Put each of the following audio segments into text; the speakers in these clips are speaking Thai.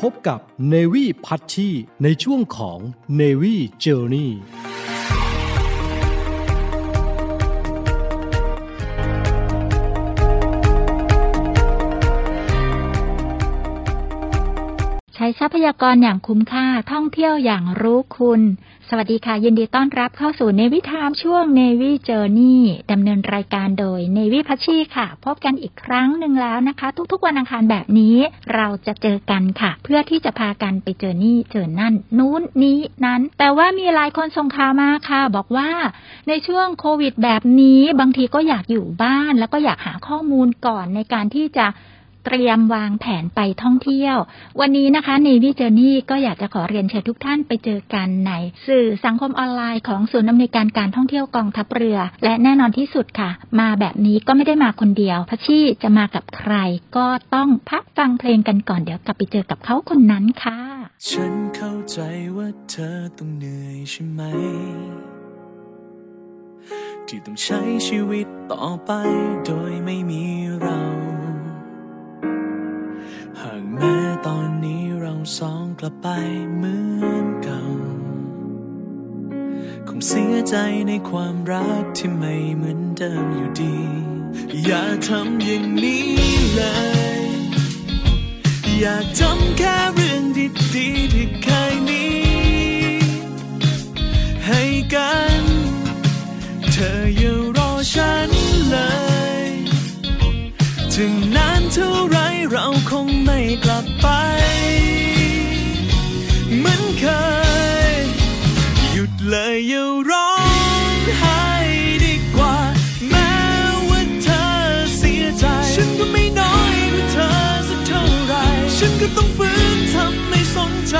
พบกับเนวี่พัชชีในช่วงของเนวีเจอร์นี่ใช้ทรัพยากรอย่างคุ้มค่าท่องเที่ยวอย่างรู้คุณ สวัสดีค่ะ ยินดีต้อนรับเข้าสู่เนวิทามช่วง Navy Journey ดำเนินรายการโดย Navy พัชชีค่ะ พบกันอีกครั้งหนึ่งแล้วนะคะ ทุกๆวันอังคารแบบนี้เราจะเจอกันค่ะ เพื่อที่จะพากันไปเจอนี่เจอนั่น นู้นนี้นั้น แต่ว่ามีหลายคนส่งข่าวมาค่ะ บอกว่าในช่วงโควิดแบบนี้ บางทีก็อยากอยู่บ้าน แล้วก็อยากหาข้อมูลก่อนในการที่จะ เตรียมวางแผนไปท่องเที่ยว วันนี้นะคะในวิจ Journey ก็อยากจะขอเรียนเชิญทุกท่านไปเจอกันในสื่อสังคมออนไลน์ของศูนย์อำนวยการการท่องเที่ยวกองทัพเรือ และแน่นอนที่สุดค่ะ มาแบบนี้ก็ไม่ได้มาคนเดียวพัชชี่จะมากับใคร ก็ต้องพักฟังเพลงกันก่อนเดี๋ยวกลับไปเจอกับเขาคนนั้นค่ะ ฉันเข้าใจว่าเธอต้องเหนื่อยใช่ไหมที่ต้องใช้ชีวิตต่อไปโดยไม่มีเรา แม้ตอนนี้เราสองกลับไปเหมือนเก่า คงเสียใจในความรักที่ไม่เหมือนเดิมอยู่ดี อย่าทำอย่างนี้เลย อยากจำแค่เรื่องดีๆที่เคยมีให้กัน เธออย่ารอฉันเลย ถึง เท่าไรเราคงไม่กลับไป เหมือนเคย หยุดเลยอย่าร้องไห้ดีกว่า แม้ว่าเธอเสียใจ ฉันก็ไม่น้อยกว่าเธอสักเท่าไหรฉันก็ต้องฝืนทำไม่สนใจ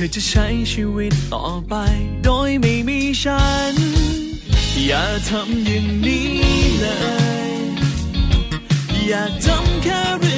ธอจะใช้ชีวิตต่อไป โดยไม่มีฉัน อย่าทำอย่างนี้เลย อยากจำแค่เรื่อง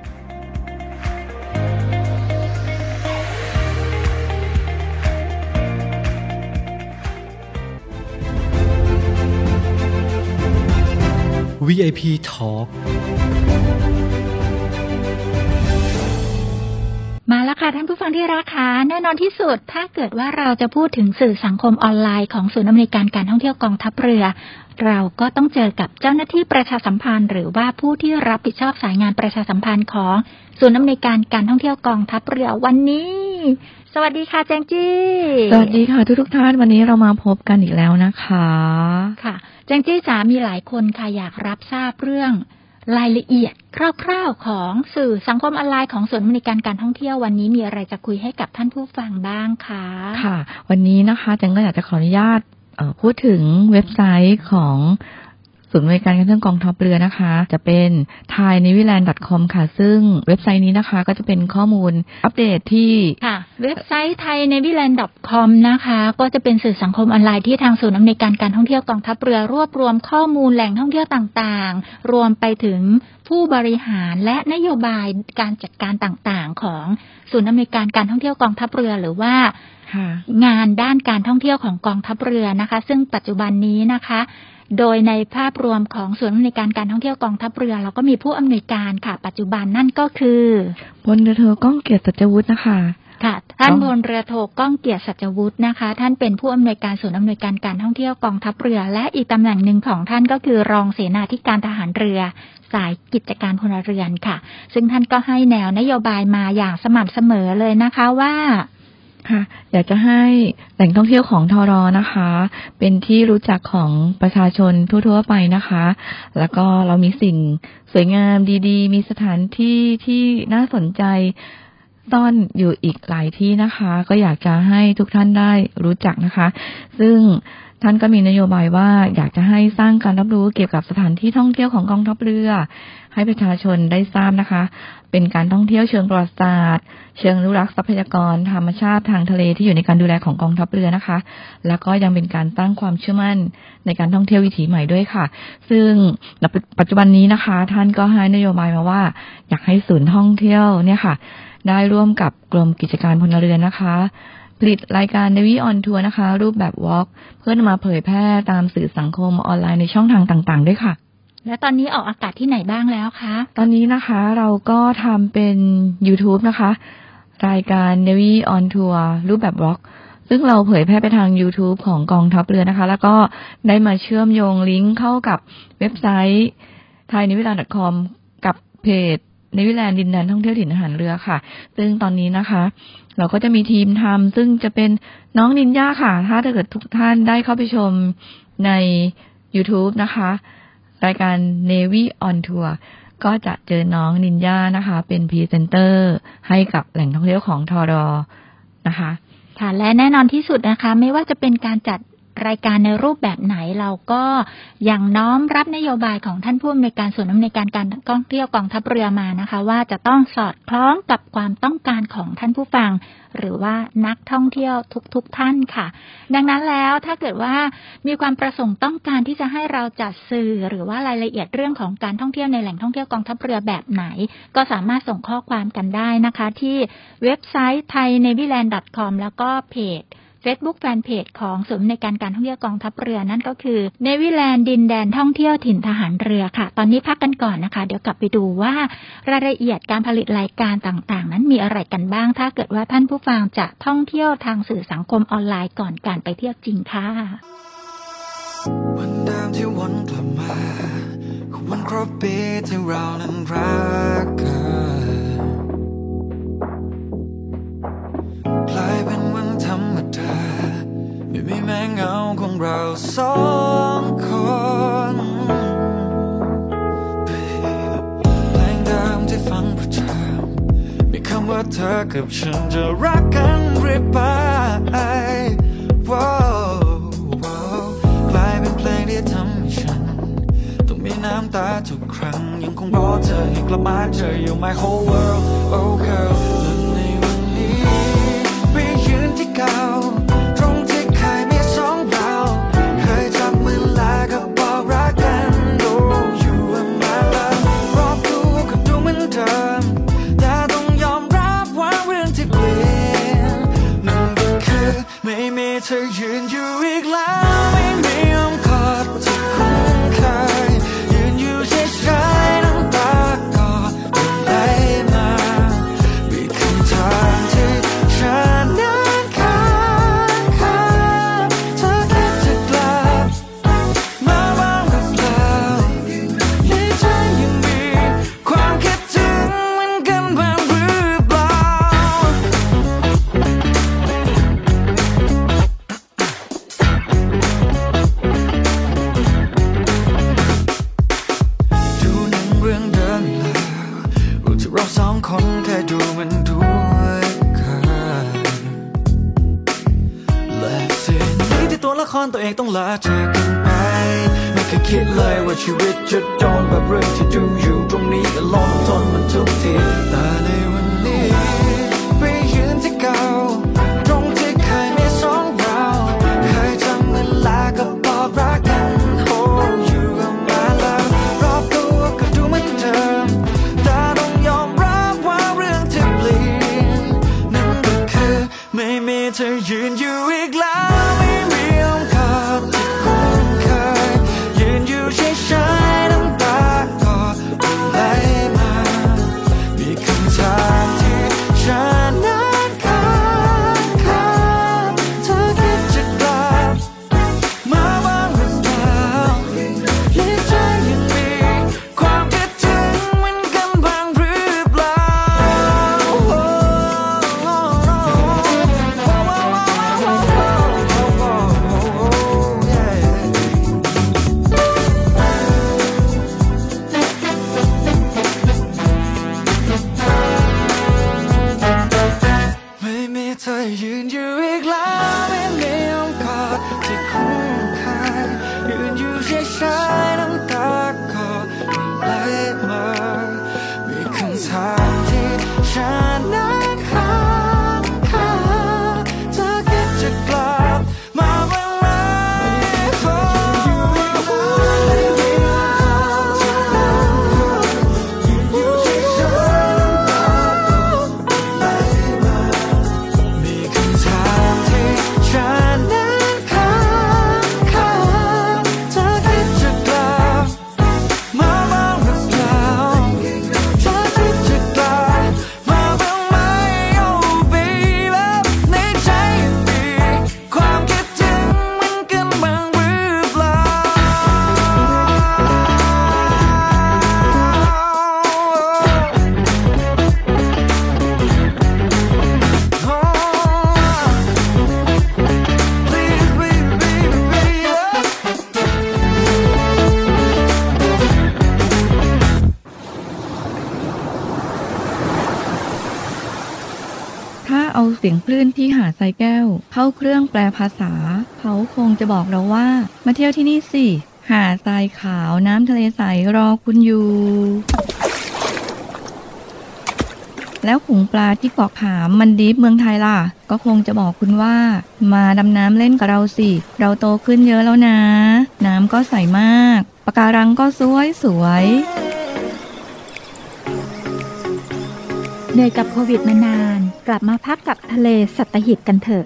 VIP Talk มาแล้วค่ะท่านผู้ฟังที่รักค่ะแน่นอนที่สุด ถ้าเกิดว่าเราจะพูดถึงสื่อสังคมออนไลน์ของศูนย์อำนวยการการท่องเที่ยวกองทัพเรือ เราก็ต้องเจอกับเจ้าหน้าที่ประชาสัมพันธ์ หรือว่าผู้ที่รับผิดชอบสายงานประชาสัมพันธ์ของศูนย์อำนวยการการท่องเที่ยวกองทัพเรือวันนี้สวัสดีค่ะแจงจี้ สวัสดีค่ะทุกทุกๆท่านวันนี้เรามาพบกันอีกแล้วนะคะ ค่ะแจงจี้จ๋ามีหลายคนค่ะอยากรับทราบเรื่องรายละเอียดคร่าวๆของสื่อสังคมออนไลน์ของส่วนบริการการท่องเที่ยววันนี้มีอะไรจะคุยให้กับท่านผู้ฟังบ้างคะค่ะ วันนี้นะคะจังก็อยากจะขออนุญาตพูดถึงเว็บไซต์ของ ศูนย์บริการการท่องเที่ยวกองทัพเรือนะคะ จะเป็น thai n a v y l a n d com ค่ะ ซึ่งเว็บไซต์นี้นะคะ ก็จะเป็นข้อมูลอัปเดตที่ค่ะ เว็บไซต์ไทย n a v y l a n d com นะคะ ก็จะเป็นสื่อสังคมออนไลน์ที่ทางศูนย์อำนวยการการท่องเที่ยวกองทัพเรือรวบรวมข้อมูลแหล่งท่องเที่ยวต่างๆ รวมไปถึง ผู้บริหารและนโยบายการจัดการต่างๆ ของศูนย์อำนวยการการท่องเที่ยวกองทัพเรือหรือว่าค่ะงานด้านการท่องเที่ยวของกองทัพเรือนะคะ ซึ่งปัจจุบันนี้นะคะ โดยในภาพรวมของส่วนย์อำนวยการการท่องเที่ยวกองทัพเรือ เราก็มีผู้อำนวยการค่ะ ปัจจุบันนั่นก็คือพลเรือโทก้องเกียรติสัจวุฒินะคะ ค่ะ ท่านพลเรือโทก้องเกียรติสัจวุฒินะคะ ท่านเป็นผู้อำนวยการศูนย์อำนวยการการท่องเที่ยวกองทัพเรือ และอีกตำแหน่งหนึ่งของท่านก็คือรองเสนาธิการทหารเรือ สายกิจการพลเรือนค่ะ ซึ่งท่านก็ให้แนวนโยบายมาอย่างสม่ำเสมอเลยนะคะว่าค่ะอยากจะให้แหล่งท่องเที่ยวของทอรอนะคะ เป็นที่รู้จักของประชาชนทั่วๆไปนะคะ แล้วก็เรามีสิ่งสวยงามดีๆ มีสถานที่ที่น่าสนใจ ซ่อนอยู่อีกหลายที่นะคะ ก็อยากจะให้ทุกท่านได้รู้จักนะคะ ซึ่งท่านก็มีนโยบายว่าอยากจะให้สร้างการรับรู้เกี่ยวกับสถานที่ท่องเที่ยวของกองทัพเรือ ให้ประชาชนได้ทราบนะคะ เป็นการท่องเที่ยวเชิงประวัติศาสตร์ เชิงอนุรักษ์ทรัพยากร ธรรมชาติทางทะเลที่อยู่ในการดูแลของกองทัพเรือนะคะ แล้วก็ยังเป็นการสร้างความเชื่อมั่นในการท่องเที่ยววิถีใหม่ด้วยค่ะ ซึ่งปัจจุบันนี้นะคะ ท่านก็ให้นโยบายมาว่า อยากให้ศูนย์ท่องเที่ยวเนี่ยค่ะ ได้ร่วมกับกรมกิจการพลเรือนนะคะ ผลิตรายการ Navy on Tour นะคะ รูปแบบ Walk เพื่อนำมาเผยแพร่ตามสื่อสังคมออนไลน์ในช่องทางต่างๆ ด้วยค่ะและตอนนี้ออกอากาศที่ไหนบ้างแล้วคะ ตอนนี้นะคะเราก็ทำเป็น YouTube นะคะ รายการ Navy on Tour รูปแบบบล็อก ซึ่งเราเผยแพร่ไปทาง YouTube ของกองทัพเรือนะคะ แล้วก็ได้มาเชื่อมโยงลิงก์เข้ากับเว็บไซต์ thai n a v y l a n d c o m กับเพจ n a v y l a n d ดินแดนท่องเที่ยวถิ่นอาหารเรือค่ะ ซึ่งตอนนี้นะคะ เราก็จะมีทีมทำซึ่งจะเป็นน้องนินจาค่ะ ถ้าเกิดทุกท่านได้เข้าไปชมใน YouTube นะคะ รายการ Navy on Tour ก็จะเจอน้องนินจานะคะ เป็นพรีเซนเตอร์ให้กับแหล่งท่องเที่ยวของทอรอนะคะค่ะและแน่นอนที่สุดนะคะ ไม่ว่าจะเป็นการจัด รายการในรูปแบบไหนเราก็ยังน้อมรับนโยบายของท่านผู้อำนวยการส่วนอำนวยการการท่องเที่ยวกองทัพเรือมานะคะ ว่าจะต้องสอดคล้องกับความต้องการของท่านผู้ฟัง หรือว่านักท่องเที่ยวทุกๆทท่านค่ะ ดังนั้นแล้วถ้าเกิดว่ามีความประสงค์ต้องการที่จะให้เราจัดสื่อ หรือว่ารายละเอียดเรื่องของการท่องเที่ยวในแหล่งท่องเที่ยวกองทัพเรือแบบไหน ก็สามารถส่งข้อความกันได้นะคะ ที่เว็บไซต์ thainavyland.com แล้วก็เพจ ของศูนย์ในการการท่องเที่ยวกองทัพเรือนั่นก็คือ n a v y l a n d ดินแดนท่องเที่ยวถิ่นทหารเรือค่ะ ตอนนี้พักกันก่อนนะคะ เดี๋ยวกลับไปดูว่ารายละเอียดการผลิตรายการต่างๆ นั้นมีอะไรกันบ้าง ถ้าเกิดว่าท่านผู้ฟังจะท่องเที่ยวทางสื่อสังคมออนไลน์ก่อนการไปเที่ยวจริงค่ะ วันเดิมที่วนกลับมาขอวันครบปีที่เรานั้นรักกันกลายเป็น ไม่มีแม้เงาของเราสองคนเพลงเดิมที่ฟังประจำมีคำว่าเธอกับฉันจะรักกันเรื่อยไปว้าว้าวกลายเป็นเพลงที่ทำให้ฉัน ต้องมีน้ำตาทุกครั้งยังคงรอเธอให้กลับมาเธอ you my whole world oh girl และในวันนี้ไปยืนที่เก่า เธอยืนอยู่อีกแล้ว เธอยืนอยู่อีกแล้ว เครื่องแปลภาษา เขาคงจะบอกเราว่า มาเที่ยวที่นี่สิ หาดทรายขาวน้ำทะเลใสรอคุณอยู่ แล้วขุงปลาที่เกาะขามมันดีฟเมืองไทยล่ะ ก็คงจะบอกคุณว่า มาดำน้ำเล่นกับเราสิ เราโตขึ้นเยอะแล้วนะ น้ำก็ใสมากปะการังก็สวยสวยเหนื่อยกับโควิดมานาน กลับมาพักกับทะเลสัตหิบกันเถอะ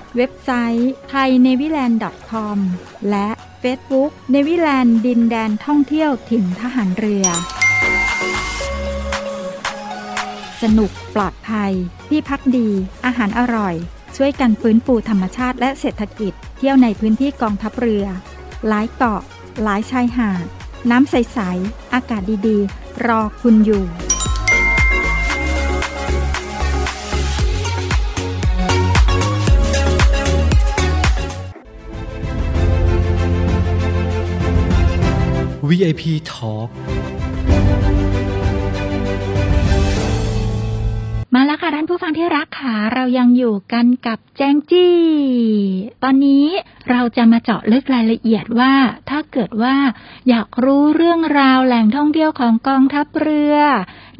เว็บไซต์ thainewiland.com และ Facebook เนวิแลนดดินแดนท่องเที่ยวถิ่นทหารเรือ สนุกปลอดภัย ที่พักดี อาหารอร่อย ช่วยกันฟื้นฟูธรรมชาติและเศรษฐกิจ เที่ยวในพื้นที่กองทัพเรือ หลายเกาะ หลายชายหาด น้ำใส ๆ อากาศดี ๆ รอคุณอยู่ VIP Talk มาแล้วค่ะท่านผู้ฟังที่รักค่ะเรายังอยู่กันกับแจงจี้ ตอนนี้เราจะมาเจาะลึกรายละเอียดว่า ถ้าเกิดว่าอยากรู้เรื่องราวแหล่งท่องเที่ยวของกองทัพเรือ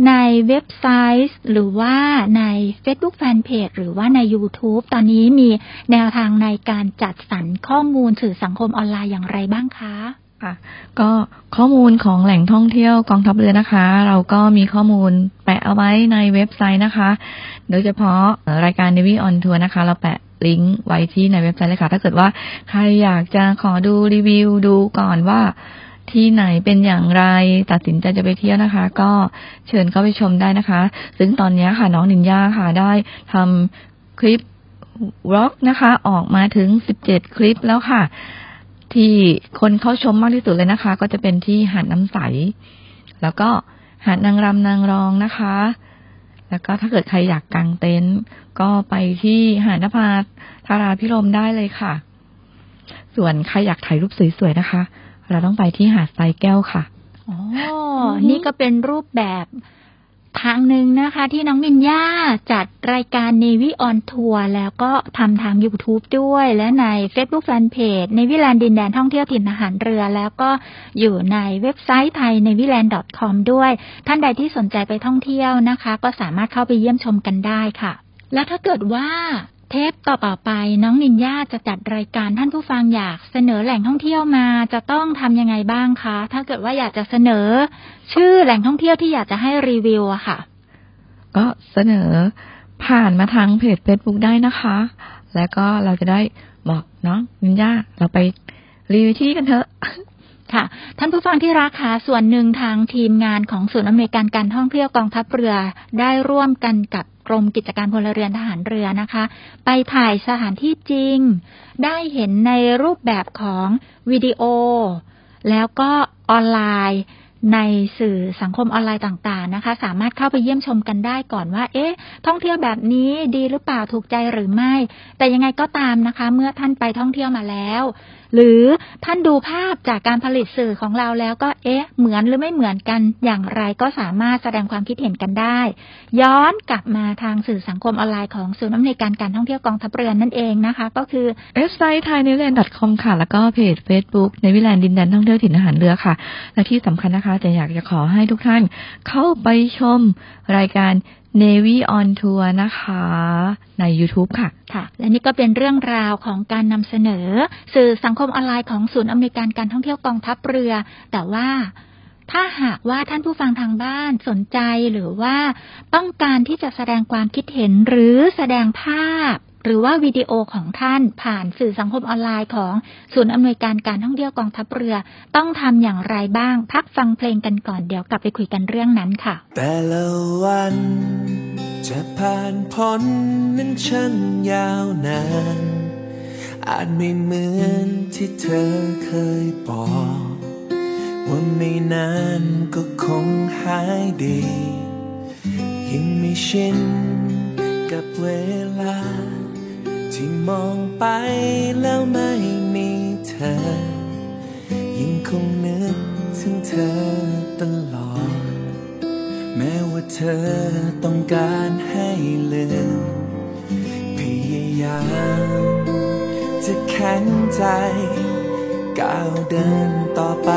ในเว็บไซต์ หรือว่าใน Facebook Fanpage หรือว่าใน YouTube ตอนนี้มีแนวทางในการจัดสรรข้อมูลสื่อสังคมออนไลน์อย่างไรบ้างคะ ค่ะก็ข้อมูลของแหล่งท่องเที่ยวกองทัพเรือนะคะ เราก็มีข้อมูลแปะเอาไว้ในเว็บไซต์นะคะ โดยเฉพาะรายการ Navy on Tour นะคะ เราแปะลิงก์ไว้ที่ในเว็บไซต์เลยค่ะ ถ้าเกิดว่าใครอยากจะขอดูรีวิวดูก่อนว่าที่ไหนเป็นอย่างไรตัดสินใจจะไปเที่ยวนะคะ ก็เชิญเข้าไปชมได้นะคะ ซึ่งตอนนี้ค่ะน้องนินยาค่ะได้ทำคลิปวล็อกนะคะ ออกมาถึง 17 คลิปแล้วค่ะ ที่คนเข้าชมมากที่สุดเลยนะคะ ก็จะเป็นที่หาดน้ำใส แล้วก็หาดนางรำนางรองนะคะ แล้วก็ถ้าเกิดใครอยากกางเต็นท์ก็ไปที่หาดนภาธาราพิรมได้เลยค่ะ ส่วนใครอยากถ่ายรูปสวยๆนะคะ เราต้องไปที่หาดทรายแก้วค่ะอ๋อนี่ก็เป็นรูปแบบ ทางหนึ่งนะคะ ที่น้องมินย่าจัดรายการ Navy on Tour แล้วก็ทำทาง YouTube ด้วย และใน Facebook Fanpage Navy Land ดินแดนท่องเที่ยวถิ่นอาหารเรือ แล้วก็อยู่ในเว็บไซต์ไทยในวิลาน .com ด้วย ท่านใดที่สนใจไปท่องเที่ยวนะคะ ก็สามารถเข้าไปเยี่ยมชมกันได้ค่ะ แล้วถ้าเกิดว่า เทปต่อไปน้องนินยาจะจัดรายการท่านผู้ฟังอยากเสนอแหล่งท่องเที่ยวมาจะต้องทำยังไงบ้างคะ ถ้าเกิดว่าอยากจะเสนอ ชื่อแหล่งท่องเที่ยวที่อยากจะให้รีวิวอะค่ะ ก็เสนอผ่านมาทางเพจ Facebook ได้นะคะ แล้วก็เราจะได้บอกเนาะนินยาเราไปรีวิวที่กันเถอะ ค่ะ ท่านผู้ฟังที่รักค่ะส่วนหนึ่งทางทีมงานของศูนย์อำนวยการการท่องเที่ยวกองทัพเรือได้ร่วมกันกับกรมกิจการพลเรือนทหารเรือนะคะ ไปถ่ายสถานที่จริง ได้เห็นในรูปแบบของวิดีโอ แล้วก็ออนไลน์ในสื่อสังคมออนไลน์ต่างๆนะคะ สามารถเข้าไปเยี่ยมชมกันได้ก่อนว่า เอ๊ะ ท่องเที่ยวแบบนี้ดีหรือเปล่าถูกใจหรือไม่ แต่ยังไงก็ตามนะคะ เมื่อท่านไปท่องเที่ยวมาแล้ว หรือท่านดูภาพจากการผลิตสื่อของเราแล้วก็เอ๊ะ เหมือนหรือไม่เหมือนกันอย่างไรก็สามารถแสดงความคิดเห็นกันได้ ย้อนกลับมาทางสื่อสังคมออนไลน์ของศูนย์อำนวยการการท่องเที่ยวกองทัพเรือนั่นเองนะคะ ก็คือเว็บไซต์ thainewiland.com ค่ะ แล้วก็เพจ Facebook ในวิแลนดินแดนท่องเที่ยวถิ่นอาหารเรือค่ะ และที่สำคัญนะคะจะอยากจะขอให้ทุกท่านเข้าไปชมรายการ Navy on Tour นะคะใน YouTube ค่ะ ค่ะ และนี่ก็เป็นเรื่องราวของการนำเสนอ สื่อสังคมออนไลน์ของศูนย์อำนวยการการท่องเที่ยวกองทัพเรือ แต่ว่าถ้าหากว่าท่านผู้ฟังทางบ้านสนใจหรือว่าต้องการที่จะแสดงความคิดเห็นหรือแสดงภาพ หรือว่าวิดีโอของท่านผ่านสื่อสังคมออนไลน์ของศูนย์อำนวยการการท่องเที่ยวกองทัพเรือ ต้องทำอย่างไรบ้าง พักฟังเพลงกันก่อนเดี๋ยวกลับไปคุยกันเรื่องนั้นค่ะ แต่ละวัน จะผ่านพ้นนั้นช่างยาวนาน อาจไม่เหมือนที่เธอเคยบอก ว่าไม่นานก็คงหายดียังไม่ชินกับเวลา ที่มองไปแล้วไม่มีเธอยังคงนึกถึงเธอตลอด แม้ว่าเธอต้องการให้ลืมพยายามจะแข็งใจก้าวเดินต่อไป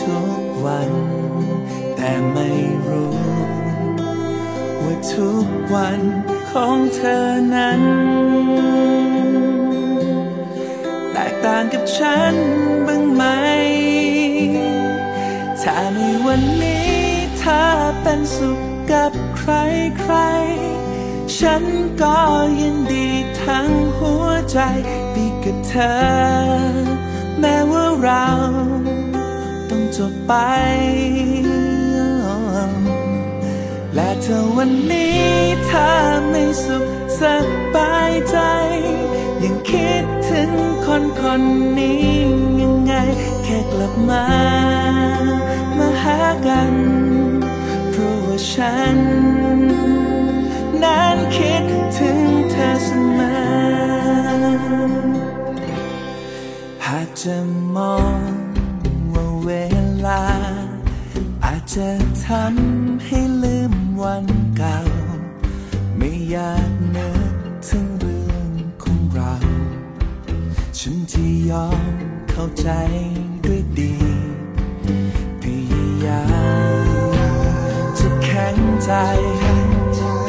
ทุกวัน แต่ไม่รู้ว่าทุกวันของเธอนั้น ตกต่างกับฉันบ้างไหม ถ้าในวันนี้เธอเป็นสุขกับใครใคร ฉันก็ยินดีทั้งหัวใจดีกับเธอ แม้ว่าเราต้องจบไป และถ้าวันนี้เธอไม่สุข สบายใจ ยังคิดถึงคนคนนี้ยังไง แค่กลับมา มาหากัน เพราะว่าฉัน นั้นคิดถึงเธอเสมอหากจะมองว่าเวลา อาจจะทำให้ลืมวัน ฉันที่ยอมเข้าใจด้วยดี พยายามจะแข็งใจ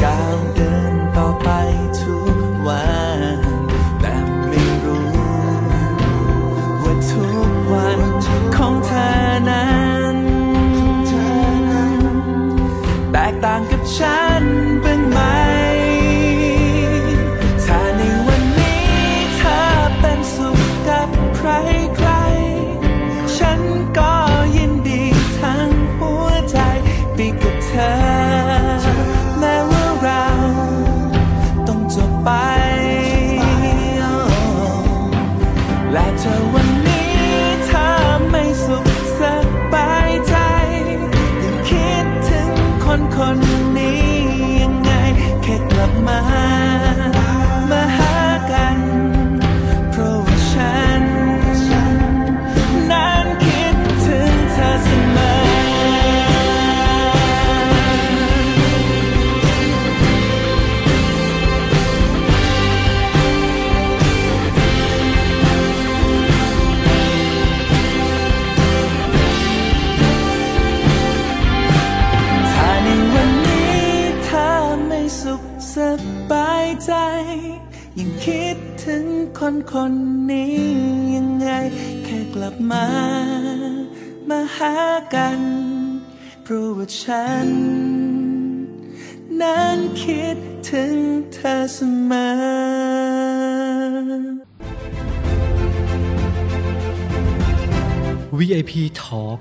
ก้าวเดินต่อไปทุกวันแต่ไม่รู้ ว่าทุกวันของเธอนั้น แตกต่างกับฉัน คนคนนี้ยังไง แค่กลับมา มาหากัน เพราะว่าฉัน นั้นคิดถึงเธอเสมอ VIP Talk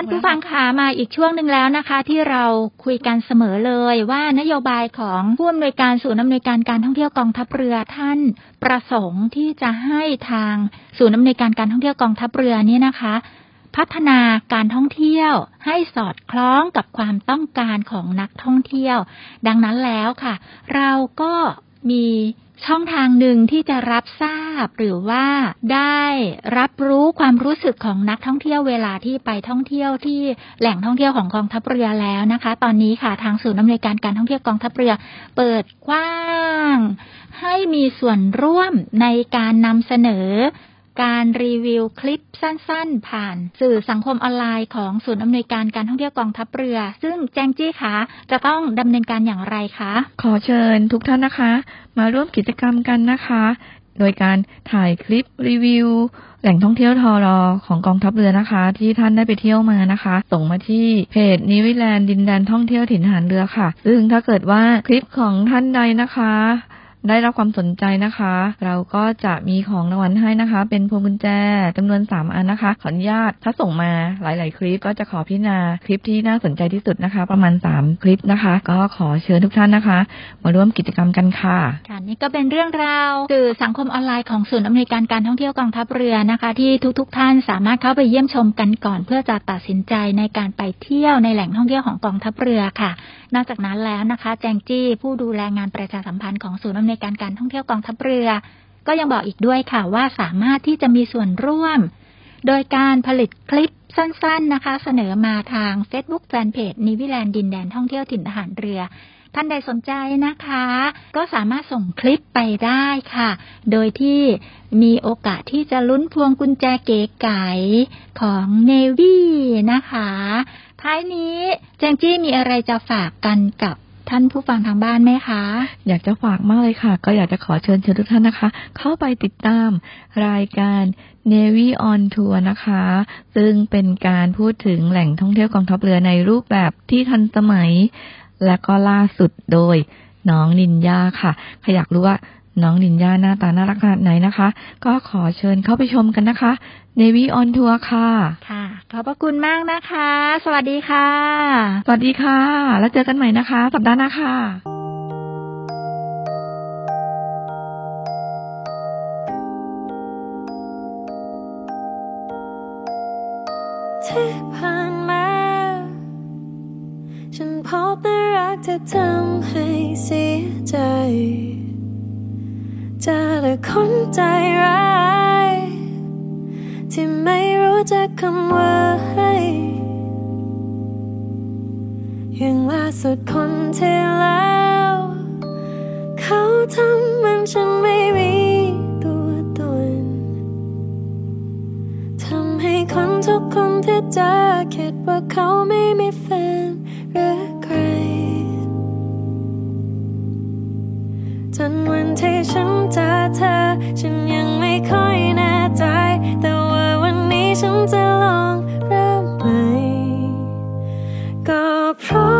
านผู้ฟังขามาอีกช่วงหนึ่งแล้วนะคะ ที่เราคุยกันเสมอเลยว่านโยบายของผู้อำนวยการศูนย์อำนวยการการท่องเที่ยวกองทัพเรือท่านประสงค์ที่จะให้ทางศูนย์อำนวยการการท่องเที่ยวกองทัพเรือนี้นะคะ พัฒนาการท่องเที่ยวให้สอดคล้องกับความต้องการของนักท่องเที่ยว ดังนั้นแล้วค่ะ เราก็มี ช่องทางหนึ่งที่จะรับทราบหรือว่าได้รับรู้ความรู้สึกของนักท่องเที่ยวเวลาที่ไปท่องเที่ยวที่แหล่งท่องเที่ยวของกองทัพเรือแล้วนะคะ ตอนนี้ค่ะทางศูนย์อำนวยการการท่องเที่ยวกองทัพเรือ เปิดกว้าง ให้มีส่วนร่วมในการนำเสนอ การรีวิวคลิปสั้นๆ ผ่านสื่อสังคมออนไลน์ของศูนย์อำนวยการการท่องเที่ยวกองทัพเรือ ซึ่งแจงจี้คะจะต้องดำเนินการอย่างไรคะ ขอเชิญทุกท่านนะคะ มาร่วมกิจกรรมกันนะคะ โดยการถ่ายคลิปรีวิวแหล่งท่องเที่ยวทอรอของกองทัพเรือนะคะ ที่ท่านได้ไปเที่ยวมานะคะ ส่งมาที่เพจนิวิแลนด์ดินแดนท่องเที่ยวถิ่นฐานเรือค่ะ ซึ่งถ้าเกิดว่าคลิปของท่านใดนะคะ ได้รับความสนใจนะคะ เราก็จะมีของรางวัลให้นะคะ เป็นพวงกุญแจจำนวน 3 อันนะคะ ขออนุญาตถ้าส่งมาหลาย ๆ คลิปก็จะขอพิจารณาคลิปที่น่าสนใจที่สุดนะคะ ประมาณ 3 คลิปนะคะ ก็ขอเชิญทุกท่านนะคะ มาร่วมกิจกรรมกันค่ะค่ะนี่ก็เป็นเรื่องราวสื่อสังคมออนไลน์ของศูนย์อำนวยการการท่องเที่ยวกองทัพเรือนะคะ ที่ทุก ๆทท่านสามารถเข้าไปเยี่ยมชมกันก่อน เพื่อจะตัดสินใจในการไปเที่ยวในแหล่งท่องเที่ยวของกองทัพเรือค่ะ นอกจากนั้นแล้วนะคะ แจงจี้ผู้ดูแลงานประชาสัมพันธ์ของศูนย์อำนวยในการการท่องเที่ยวกองทัพเรือ ก็ยังบอกอีกด้วยค่ะว่าสามารถที่จะมีส่วนร่วม โดยการผลิตคลิปสั้นๆนะคะ เสนอมาทาง Facebook Fanpage นิวิแลนด์ดินแดนท่องเที่ยวถิ่นทหารเรือ ท่านใดสนใจนะคะ ก็สามารถส่งคลิปไปได้ค่ะ โดยที่มีโอกาสที่จะลุ้นพวงกุญแจเก๋ไก๋ของเนวี่นะคะ ท้ายนี้แจงจี้มีอะไรจะฝากกันกับ ท่านผู้ฟังทางบ้านไหมคะ อยากจะฝากมากเลยค่ะ ก็อยากจะขอเชิญเชิญทุกท่านนะคะ เข้าไปติดตามรายการ Navy on Tour นะคะ ซึ่งเป็นการพูดถึงแหล่งท่องเที่ยวกองทัพเรือในรูปแบบที่ทันสมัย และก็ล่าสุดโดยน้องนินยาค่ะใครอยากรู้ว่า น้องนินญาหน้าตาน่ารักขนาดไหนนะคะ ก็ขอเชิญเข้าไปชมกันนะคะ Navy on Tour ค่ะ ค่ะ ขอบพระคุณมากนะคะ สวัสดีค่ะ สวัสดีค่ะ แล้วเจอกันใหม่นะคะ สัปดาห์หน้าค่ะที่ผ่านมา ฉันพบแต่รักที่ทำให้เสียใจ เจอแต่คนใจร้าย ที่ไม่รู้จักคำว่าให้อย่างล่าสุดคนที่แล้ว เขาทำมันฉันไม่มีตัวตนทำให้คนทุกคนที่เจอคิดว่าเขาไม่มีแฟนหรือ จนวันที่ฉันเจอเธอ ฉันยังไม่ค่อยแน่ใจ แต่ว่าวันนี้ฉันจะลองเริ่มใหม่ก็เพราะ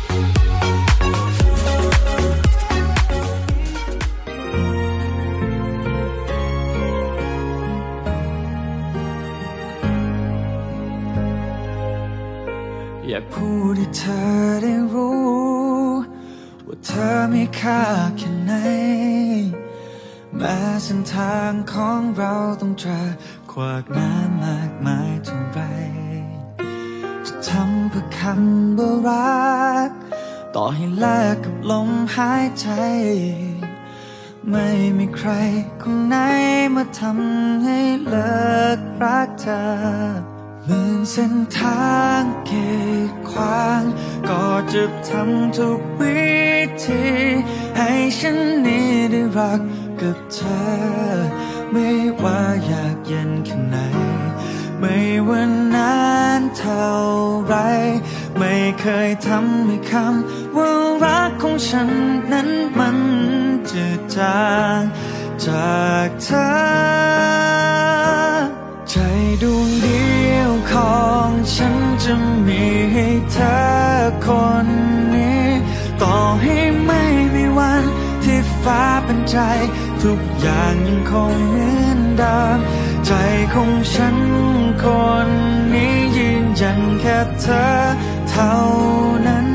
ผู้ที่เธอได้รู้ ว่าเธอมีค่าแค่ไหน แม้เส้นทางของเราต้องเจอขวากน้ำมากมายเท่าไร จะทำเพื่อคำว่ารัก ต่อให้แลกกับลมหายใจ ไม่มีใครคนไหนมาทำให้เลิกรักเธอ หมื่นเส้นทางเกตขวาง ก็จะทำทุกวิธี ให้ฉันนี้ได้รักกับเธอ ไม่ว่าอยากเย็นแค่ไหน ไม่ว่านานเท่าไร ไม่เคยทำให้คำว่ารักของฉันนั้นมันจืดจางจากเธอ ใจดวงเดียว ของฉันจะมีให้เธอคนนี้ ต่อให้ไม่มีวันที่ฟ้าเป็นใจ ทุกอย่างยังคงเหมือนเดิมใจของฉันคนนี้ยืนยันแค่เธอเท่านั้น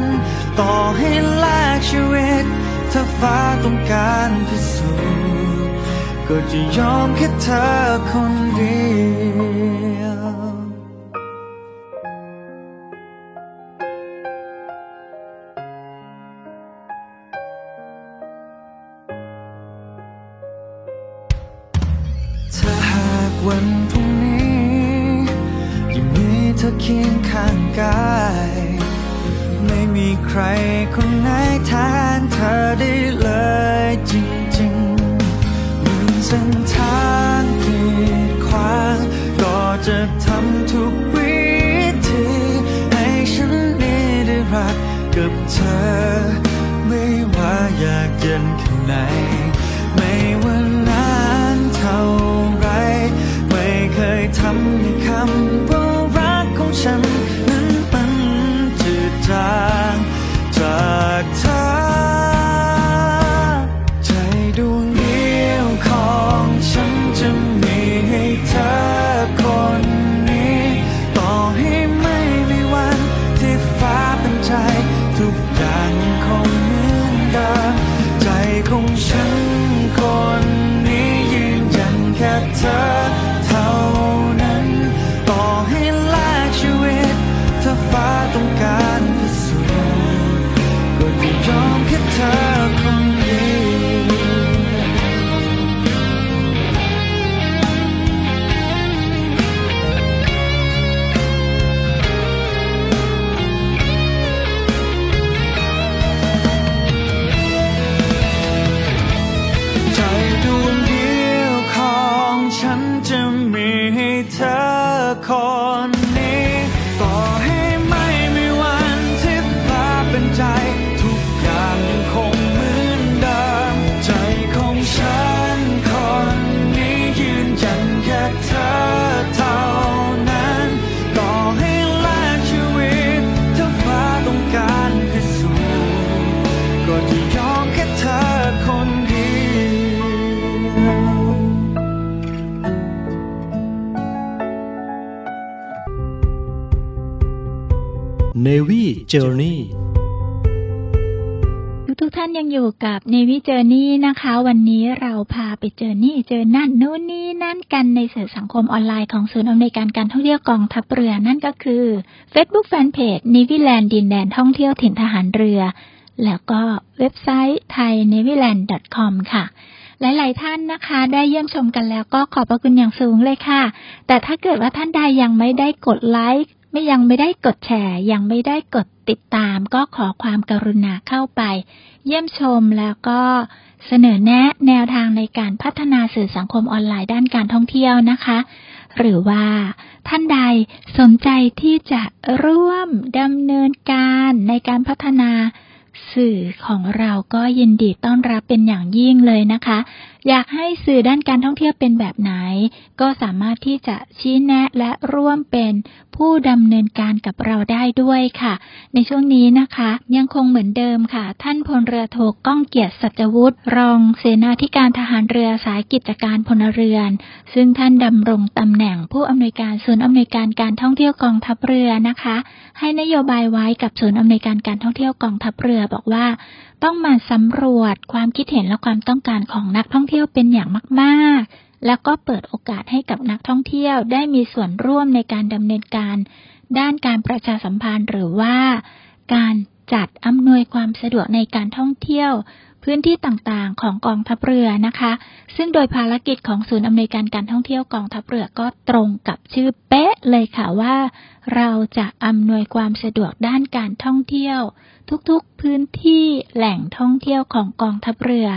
ต่อให้แลกชีวิต ถ้าฟ้าต้องการพิสูจน์ก็จะยอมแค่เธอคนเดียว รคนไหนแทนเธอได้เลยจริงๆหมื่นเส้นทางกีดขวางก็จะทำทุกวิธีให้ฉันนี้ได้รักกับเธอ ไม่ว่าอยากเย็นแค่ไหน Navy Journey ทุกท่านยังอยู่กับเนวิเจอร์นี่นะคะ วันนี้เราพาไปเจอนี่เจอนั่นนู่นนี่นั่นกันในสื่อสังคมออนไลน์ของศูนย์อำนวยการการท่องเที่ยวกองทัพเรือนั่นก็คือ Facebook Fanpage n a v y l a n d ดินแดนท่องเที่ยวถิ่นทหารเรือ แล้วก็เว็บไซต์ thainavyland.com ค่ะหลาย ๆ ท่านนะคะ ได้เยี่ยมชมกันแล้วก็ขอบพระคุณอย่างสูงเลยค่ะ แต่ถ้าเกิดว่าท่านใดยังไม่ได้กดไลค์ ไม่ยังไม่ได้กดแชร์ ยังไม่ได้กดติดตาม ก็ขอความกรุณาเข้าไป เยี่ยมชมแล้วก็เสนอแนะแนวทางในการพัฒนาสื่อสังคมออนไลน์ด้านการท่องเที่ยวนะคะ หรือว่าท่านใดสนใจที่จะร่วมดำเนินการในการพัฒนาสื่อของเราก็ยินดีต้อนรับเป็นอย่างยิ่งเลยนะคะ อยากให้สื่อด้านการท่องเที่ยวเป็นแบบไหน ก็สามารถที่จะชี้แนะและร่วมเป็นผู้ดำเนินการกับเราได้ด้วยค่ะ ในช่วงนี้นะคะ ยังคงเหมือนเดิมค่ะ ท่านพลเรือโทก้องเกียรติสัจวุฒิรองเสนาธิการทหารเรือสายกิจการพลเรือน ซึ่งท่านดำรงตำแหน่งผู้อำนวยการศูนย์อำนวยการการท่องเที่ยวกองทัพเรือนะคะ ให้นโยบายไว้กับศูนย์อำนวยการการท่องเที่ยวกองทัพเรือบอกว่าต้องมาสำรวจความคิดเห็นและความต้องการของนักท่องเที่ยวเป็นอย่างมาก ๆ แล้วก็เปิดโอกาสให้กับนักท่องเที่ยวได้มีส่วนร่วมในการดำเนินการ ด้านการประชาสัมพันธ์หรือว่า การจัดอำนวยความสะดวกในการท่องเที่ยว พื้นที่ต่างๆ ของกองทัพเรือนะคะ ซึ่งโดยภารกิจของศูนย์อำนวยการการท่องเที่ยวกองทัพเรือก็ตรงกับชื่อเป๊ะเลยค่ะว่า เราจะอำนวยความสะดวกด้านการท่องเที่ยว ทุกๆพื้นที่แหล่งท่องเที่ยวของกองทัพเรือ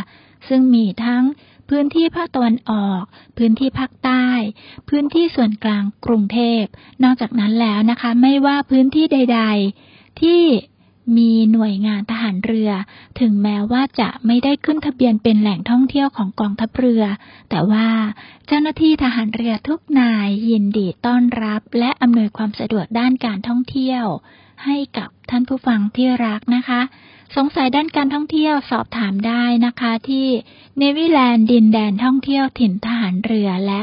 ซึ่งมีทั้งพื้นที่ภาคตะวันออก พื้นที่ภาคใต้ พื้นที่ส่วนกลางกรุงเทพ นอกจากนั้นแล้วนะคะ ไม่ว่าพื้นที่ใด ๆ ที่ มีหน่วยงานทหารเรือ ถึงแม้ว่าจะไม่ได้ขึ้นทะเบียนเป็นแหล่งท่องเที่ยวของกองทัพเรือ แต่ว่าเจ้าหน้าที่ทหารเรือทุกนายยินดีต้อนรับและอำนวยความสะดวกด้านการท่องเที่ยว ให้กับท่านผู้ฟังที่รักนะคะ สงสัยด้านการท่องเที่ยวสอบถามได้นะคะที่เนวิแลนด์ดินแดนท่องเที่ยวถิ่นทหารเรือและ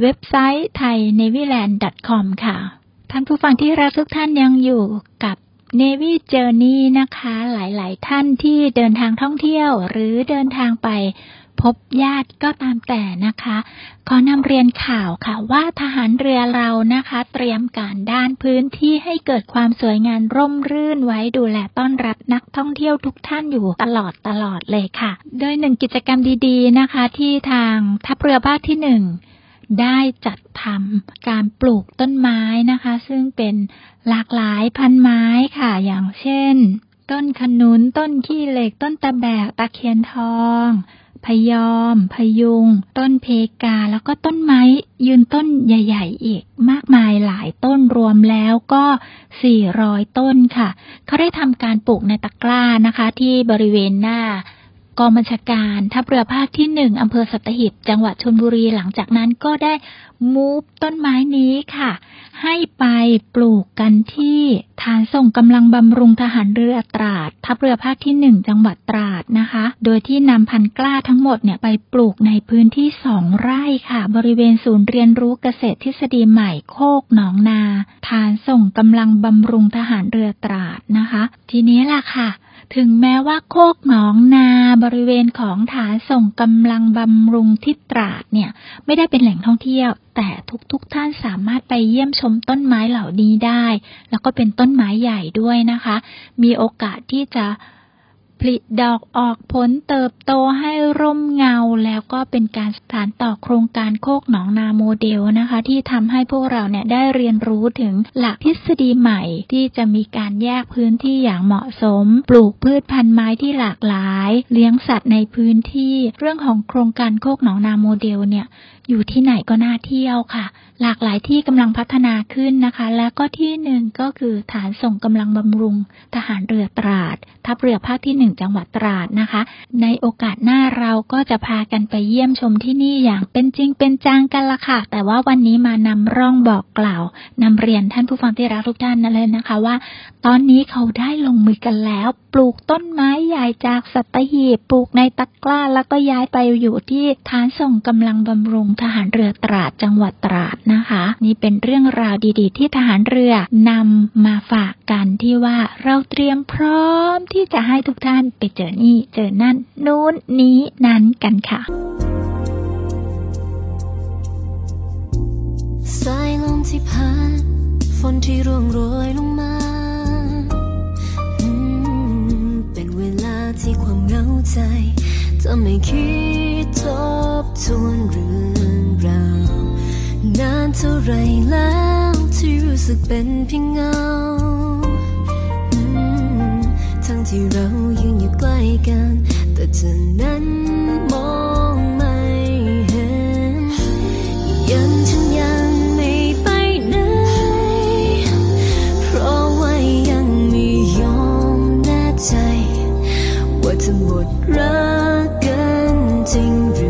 เว็บไซต์ไทย n a v y l a n d com ค่ะ ท่านผู้ฟังที่รักทุกท่านยังอยู่กับ Navy Journey นะคะ หลายๆ ท่านที่เดินทางท่องเที่ยว หรือเดินทางไปพบญาติก็ตามแต่นะคะ ขอนำเรียนข่าวค่ะว่าทหารเรือเรานะคะ เตรียมการด้านพื้นที่ให้เกิดความสวยงามร่มรื่นไว้ดูแลต้อนรับนักท่องเที่ยวทุกท่านอยู่ตลอดตลอดเลยค่ะ โดยหนึ่งกิจกรรมดีๆนะคะ ที่ทางทัพเรือภาคที่หนึ่ง ได้จัดทำการปลูกต้นไม้นะคะ ซึ่งเป็นหลากหลายพันไม้ค่ะ อย่างเช่น ต้นขนุน ต้นขี้เหล็ก ต้นตะแบก ตะเคียนทองพยอม พยุง ต้นเพกา แล้วก็ต้นไม้ยืนต้นใหญ่ ๆ อีก มากมายหลายต้นรวมแล้วก็ 400 ต้นค่ะ เขาได้ทำการปลูกในตะกร้านะคะ ที่บริเวณหน้า กองบัญชาการทัพเรือภาคที่หนึ่งอำเภอสัตหีบจังหวัดชลบุรีหลังจากนั้นก็ได้มูฟต้นไม้นี้ค่ะ ให้ไปปลูกกันที่ฐานส่งกำลังบำรุงทหารเรือตราด ทัพเรือภาคที่หนึ่งจังหวัดตราดนะคะ โดยที่นำพันธุ์กล้าทั้งหมดเนี่ยไปปลูกในพื้นที่สองไร่ค่ะ บริเวณศูนย์เรียนรู้เกษตรทฤษฎีใหม่โคกหนองนา ฐานส่งกำลังบำรุงทหารเรือตราดนะคะ ทีนี้ล่ะค่ะ ถึงแม้ว่าโคกหนองนาบริเวณของฐานส่งกำลังบำรุงที่ตราดเนี่ย ไม่ได้เป็นแหล่งท่องเที่ยว แต่ทุกๆทท่านสามารถไปเยี่ยมชมต้นไม้เหล่านี้ได้ แล้วก็เป็นต้นไม้ใหญ่ด้วยนะคะ มีโอกาสที่จะ ผลิดอกออกผลเติบโตให้ร่มเงา แล้วก็เป็นการสานต่อโครงการโคกหนองนาโมเดลนะคะ ที่ทำให้พวกเราเนี่ยได้เรียนรู้ถึงหลักทฤษฎีใหม่ ที่จะมีการแยกพื้นที่อย่างเหมาะสม ปลูกพืชพันธุ์ไม้ที่หลากหลาย เลี้ยงสัตว์ในพื้นที่ เรื่องของโครงการโคกหนองนาโมเดลเนี่ยอยู่ที่ไหนก็น่าเที่ยวค่ะ หลากหลายที่กำลังพัฒนาขึ้นนะคะ แล้วก็ที่หนึ่งก็คือฐานส่งกำลังบำรุง ทหารเรือตราด ทัพเรือภาคที่หนึ่งจังหวัดตราดนะคะ ในโอกาสหน้าเราก็จะพากันไปเยี่ยมชมที่นี่อย่างเป็นจริงเป็นจังกันละค่ะ แต่ว่าวันนี้มานำร่องบอกกล่าวนำเรียนท่านผู้ฟังที่รักทุกท่านนั่นเลยนะคะว่า ตอนนี้เขาได้ลงมือกันแล้ว ปลูกต้นไม้ใหญ่จากสัตหีบปลูกในตะกร้าแล้วก็ย้ายไปอยู่ที่ฐานส่งกำลังบำรุงทหารเรือตราดจังหวัดตราดนะคะ นี่เป็นเรื่องราวดีๆ ที่ทหารเรือนำมาฝากกันที่ว่าเราเตรียมพร้อมที่จะให้ทุกท่านไปเจอนี่เจอนั่น นู้นนี้นั้นกันค่ะ สายลมที่พัดฝนที่ร่วงโรยลงมาเป็นเวลาที่ความเหงาใจจะไม่คิดทบทวนเรื่องราว นานเท่าไรแล้วที่รู้สึกเป็นเพียงเงาางที่เรายืนอยู่ใกล้กัน แต่เธอนั้นมองไม่เห็น ยังฉันยังไม่ไปไหน เพราะว่ายังไม่ยอมแน่ใจ ว่าจะหมดรักกันจริงหรือ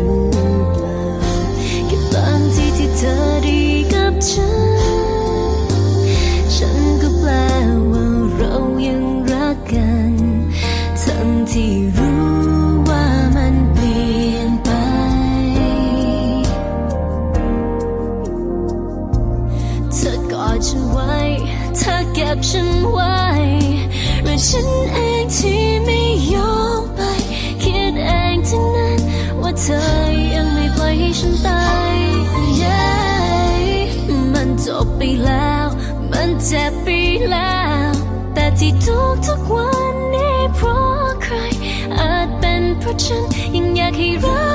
to you. เป็นเพร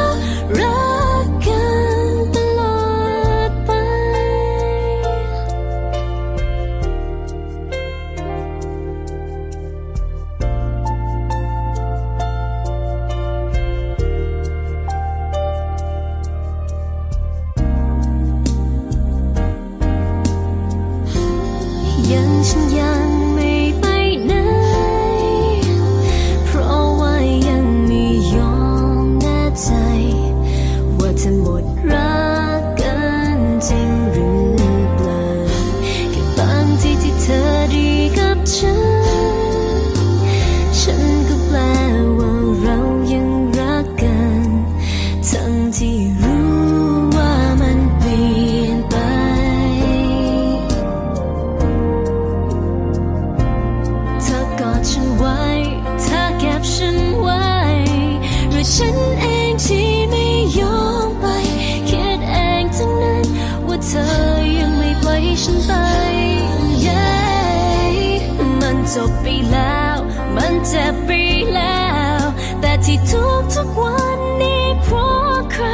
ไปแล้ว แต่ที่ทุกทุกวันนี้เพราะใคร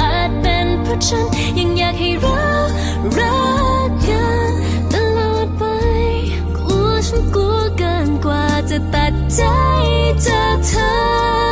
อาจเป็นเพราะฉันยังอยากให้รักรักกันตลอดไป กลัวฉันกลัวเกินกว่าจะตัดใจจากเธอ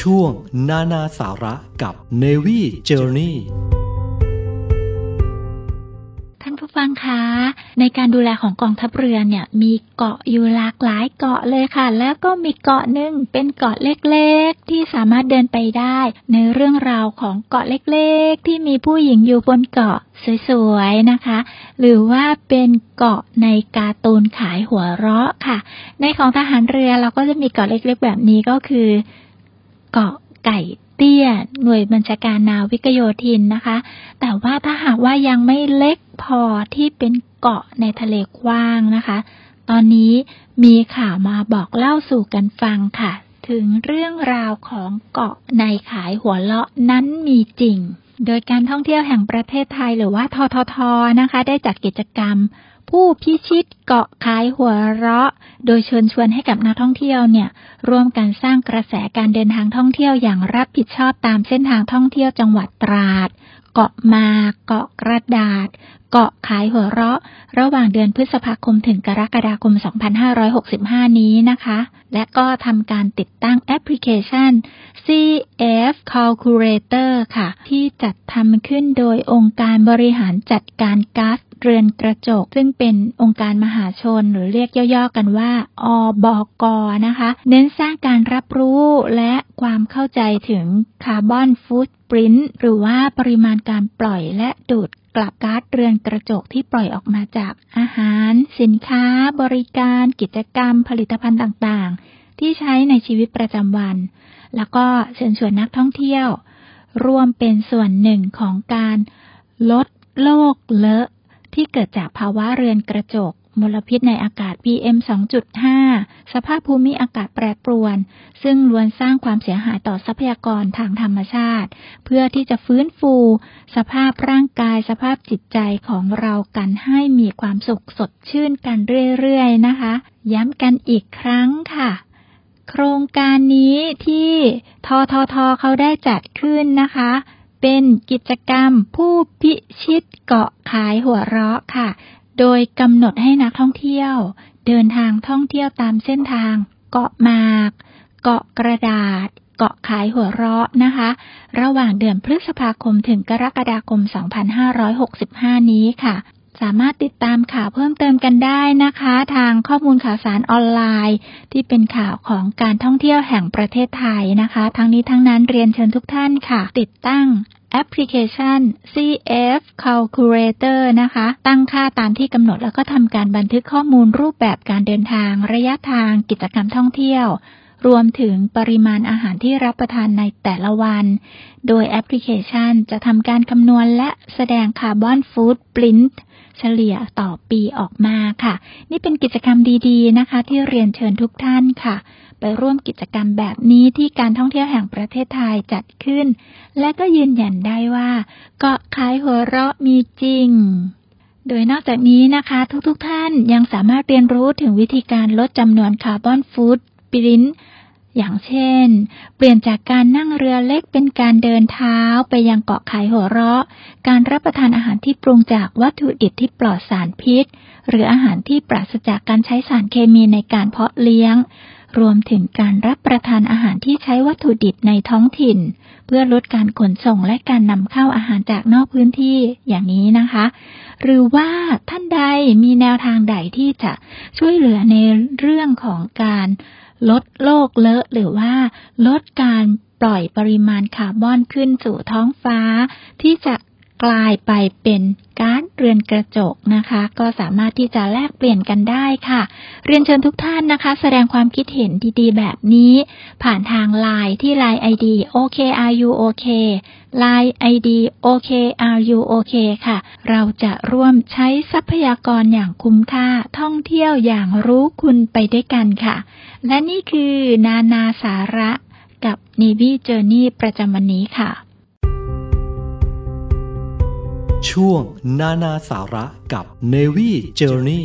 ช่วงนานาสาระกับ Navy Journey ท่านผู้ฟังคะ ในการดูแลของกองทัพเรือเนี่ย มีเกาะอยู่หลากหลายเกาะเลยค่ะ แล้วก็มีเกาะหนึ่งเป็นเกาะเล็กๆ ที่สามารถเดินไปได้ ในเรื่องราวของเกาะเล็กๆ ที่มีผู้หญิงอยู่บนเกาะสวยๆนะคะ หรือว่าเป็นเกาะในการ์ตูนขายหัวเราะค่ะ ในของทหารเรือเราก็จะมีเกาะเล็กๆ แบบนี้ก็คือ เกาะไก่เตี้ย หน่วยบัญชาการนาวิกโยธินนะคะ แต่ว่าถ้าหากว่ายังไม่เล็กพอที่เป็นเกาะในทะเลกว้างนะคะ ตอนนี้มีข่าวมาบอกเล่าสู่กันฟังค่ะ ถึงเรื่องราวของเกาะในขายหัวเลาะนั้นมีจริง โดยการท่องเที่ยวแห่งประเทศไทยหรือว่าทททนะคะ ได้จัดกิจกรรม ผู้พิชิตเกาะขายหัวเราะ โดยเชิญชวนให้กับนักท่องเที่ยวเนี่ย ร่วมกันสร้างกระแสการเดินทางท่องเที่ยวอย่างรับผิดชอบตามเส้นทางท่องเที่ยวจังหวัดตราด เกาะมา เกาะกระดาษ เกาะขายหัวเราะ ระหว่างเดือนพฤษภาคมถึงกรกฎาคม 2565 นี้นะคะ และก็ทำการติดตั้งแอปพลิเคชัน CF Calculator ค่ะ ที่จัดทำขึ้นโดยองค์การบริหารจัดการก๊าซ เรือนกระจก ซึ่งเป็นองค์การมหาชนหรือเรียกย่อๆกันว่า อบกนะคะ เน้นสร้างการรับรู้และความเข้าใจถึงคาร์บอนฟุตปรินต์หรือว่าปริมาณการปล่อยและดูดกลับก๊าซเรือนกระจกที่ปล่อยออกมาจากอาหาร สินค้า บริการ กิจกรรม ผลิตภัณฑ์ต่างๆ ที่ใช้ในชีวิตประจำวัน แล้วก็เชิญชวนนักท่องเที่ยว ร่วมเป็นส่วนหนึ่งของการลดโลกเลอะ ที่เกิดจากภาวะเรือนกระจก มลพิษในอากาศ PM 2.5 สภาพภูมิอากาศแปรปรวน ซึ่งล้วนสร้างความเสียหายต่อทรัพยากรทางธรรมชาติ เพื่อที่จะฟื้นฟู สภาพร่างกาย สภาพจิตใจของเรากันให้มีความสุขสดชื่นกันเรื่อยๆนะคะ ย้ำกันอีกครั้งค่ะโครงการนี้ที่ทททเขาได้จัดขึ้นนะคะ เป็นกิจกรรมผู้พิชิตเกาะขายหัวเราะค่ะ โดยกำหนดให้นักท่องเที่ยว เดินทางท่องเที่ยวตามเส้นทาง เกาะมาก เกาะกระดาษ เกาะขายหัวเราะนะคะ ระหว่างเดือนพฤษภาคมถึงกรกฎาคม 2565 นี้ค่ะ สามารถติดตามข่าวเพิ่มเติมกันได้นะคะ ทางข้อมูลข่าวสารออนไลน์ ที่เป็นข่าวของการท่องเที่ยวแห่งประเทศไทยนะคะ ทั้งนี้ทั้งนั้นเรียนเชิญทุกท่านค่ะ ติดตั้งแอปพลิเคชัน CF Calculator นะคะ ตั้งค่าตามที่กำหนดแล้วก็ทำการบันทึกข้อมูลรูปแบบการเดินทาง ระยะทางกิจกรรมท่องเที่ยว รวมถึงปริมาณอาหารที่รับประทานในแต่ละวัน โดยแอปพลิเคชันจะทำการคำนวณและแสดง carbon footprintเฉลี่ยต่อปีออกมาค่ะ นี่เป็นกิจกรรมดีๆนะคะ ที่เรียนเชิญทุกท่านค่ะ ไปร่วมกิจกรรมแบบนี้ที่การท่องเที่ยวแห่งประเทศไทยจัดขึ้น และก็ยืนยันได้ว่าเกาะขายหัวเราะมีจริงโดยนอกจากนี้นะคะทุกๆทท่านยังสามารถเรียนรู้ถึงวิธีการลดจำนวนคาร์บอนฟู้ดปรินต์ อย่างเช่น เปลี่ยนจากการนั่งเรือเล็กเป็นการเดินเท้าไปยังเกาะขายหัวเราะ การรับประทานอาหารที่ปรุงจากวัตถุดิบที่ปลอดสารพิษ หรืออาหารที่ปราศจากการใช้สารเคมีในการเพาะเลี้ยง รวมถึงการรับประทานอาหารที่ใช้วัตถุดิบในท้องถิ่น เพื่อลดการขนส่งและการนำเข้าอาหารจากนอกพื้นที่อย่างนี้นะคะ หรือว่าท่านใดมีแนวทางใดที่จะช่วยเหลือในเรื่องของการ ลดโลกเลอะหรือว่า ลดการปล่อยปริมาณคาร์บอนขึ้นสู่ท้องฟ้า ที่จะกลายไปเป็นก๊าซเรือนกระจกนะคะ ก็สามารถที่จะแลกเปลี่ยนกันได้ค่ะ เรียนเชิญทุกท่านนะคะ แสดงความคิดเห็นดีๆ แบบนี้ ผ่านทางไลน์ที่ไลน์ ID OKRUOK ไลน์ ID OKRUOK ค่ะ เราจะร่วมใช้ทรัพยากรอย่างคุ้มค่าท่องเที่ยวอย่างรู้คุณไปด้วยกันค่ะ และนี่คือนานาสาระกับ Navy Journey ประจำวันนี้ค่ะ ช่วงนานาสาระกับ Navy Journey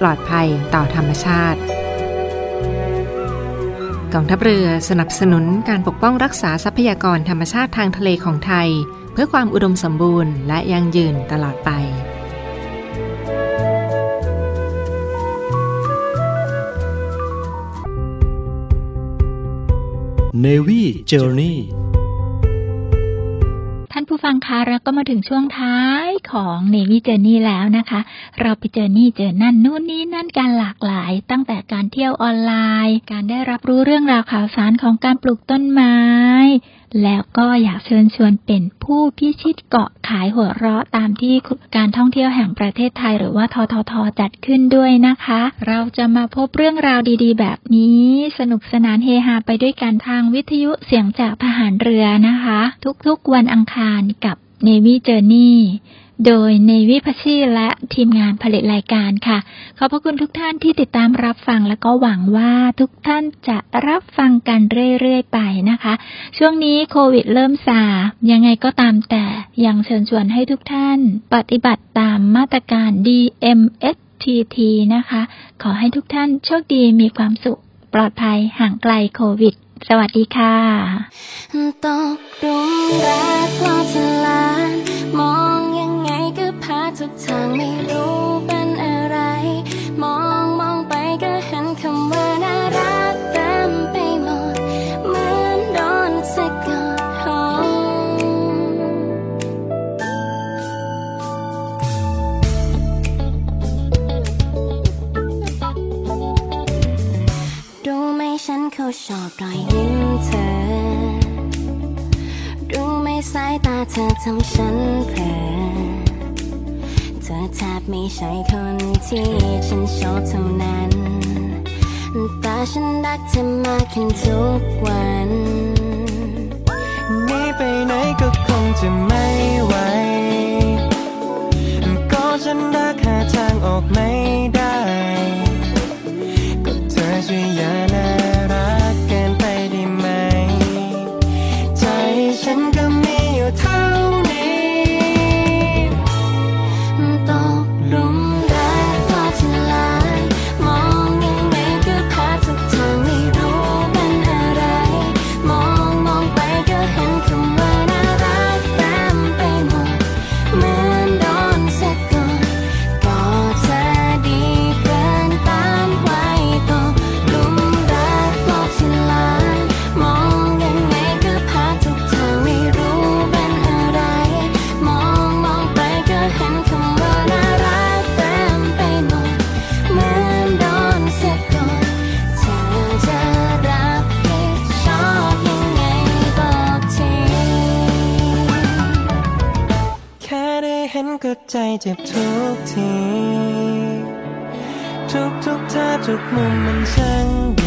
ปลอดภัยต่อธรรมชาติกองทัพเรือสนับสนุนการปกป้องรักษาทรัพยากรธรรมชาติทางทะเลของไทย เพื่อความอุดมสมบูรณ์และยั่งยืนตลอดไป Navy Journey ท่านผู้ฟังคะเราก็มาถึงช่วงท้าย ของ Navy Journey แล้วนะคะ เราไปเจอนี่เจอนั่นนู่นนี่นั่นการหลากหลาย ตั้งแต่การเที่ยวออนไลน์ การได้รับรู้เรื่องราวข่าวสารของการปลูกต้นไม้ แล้วก็อยากเชิญชวนเป็นผู้พิชิตเกาะขายหัวเราะตามที่การท่องเที่ยวแห่งประเทศไทย หรือว่าทททจัดขึ้นด้วยนะคะ เราจะมาพบเรื่องราวดีๆ แบบนี้ สนุกสนานเฮฮาไปด้วยกันทางวิทยุเสียงจากทหารเรือนะคะ ทุกๆวันอังคารกับ Navy Journey โดย Navy พัชชีและทีมงานผลิตรายการค่ะ ขอบพระคุณทุกท่านที่ติดตามรับฟังแล้วก็หวังว่าทุกท่านจะรับฟังกันเรื่อยๆไปนะคะ ช่วงนี้โควิดเริ่มซายังไงก็ตามแต่ยังเชิญชวนให้ทุกท่าน ปฏิบัติตามมาตรการ DMSTT นะคะ ขอให้ทุกท่านโชคดีมีความสุข ปลอดภัยห่างไกลโควิด สวัสดีค่ะตกหลุมรักลอดลาดมอง ทุกทางไม่รู้เป็นอะไร มองมองไปก็เห็นคำว่าน่ารักเต็มไปหมดเหมือนโดนสะกดหงรู้ไหมฉันเขาชอบรอยยิ้มเธอ รู้ไหมสายตาเธอทำฉันเผลอ ธอแทบไม่ใช่คนที่ฉันชอบเท่านั้น แต่ฉันรักเธอมากขึ้นทุกวันหนีไปไหนก็คงจะไม่ไหว ทุกท่า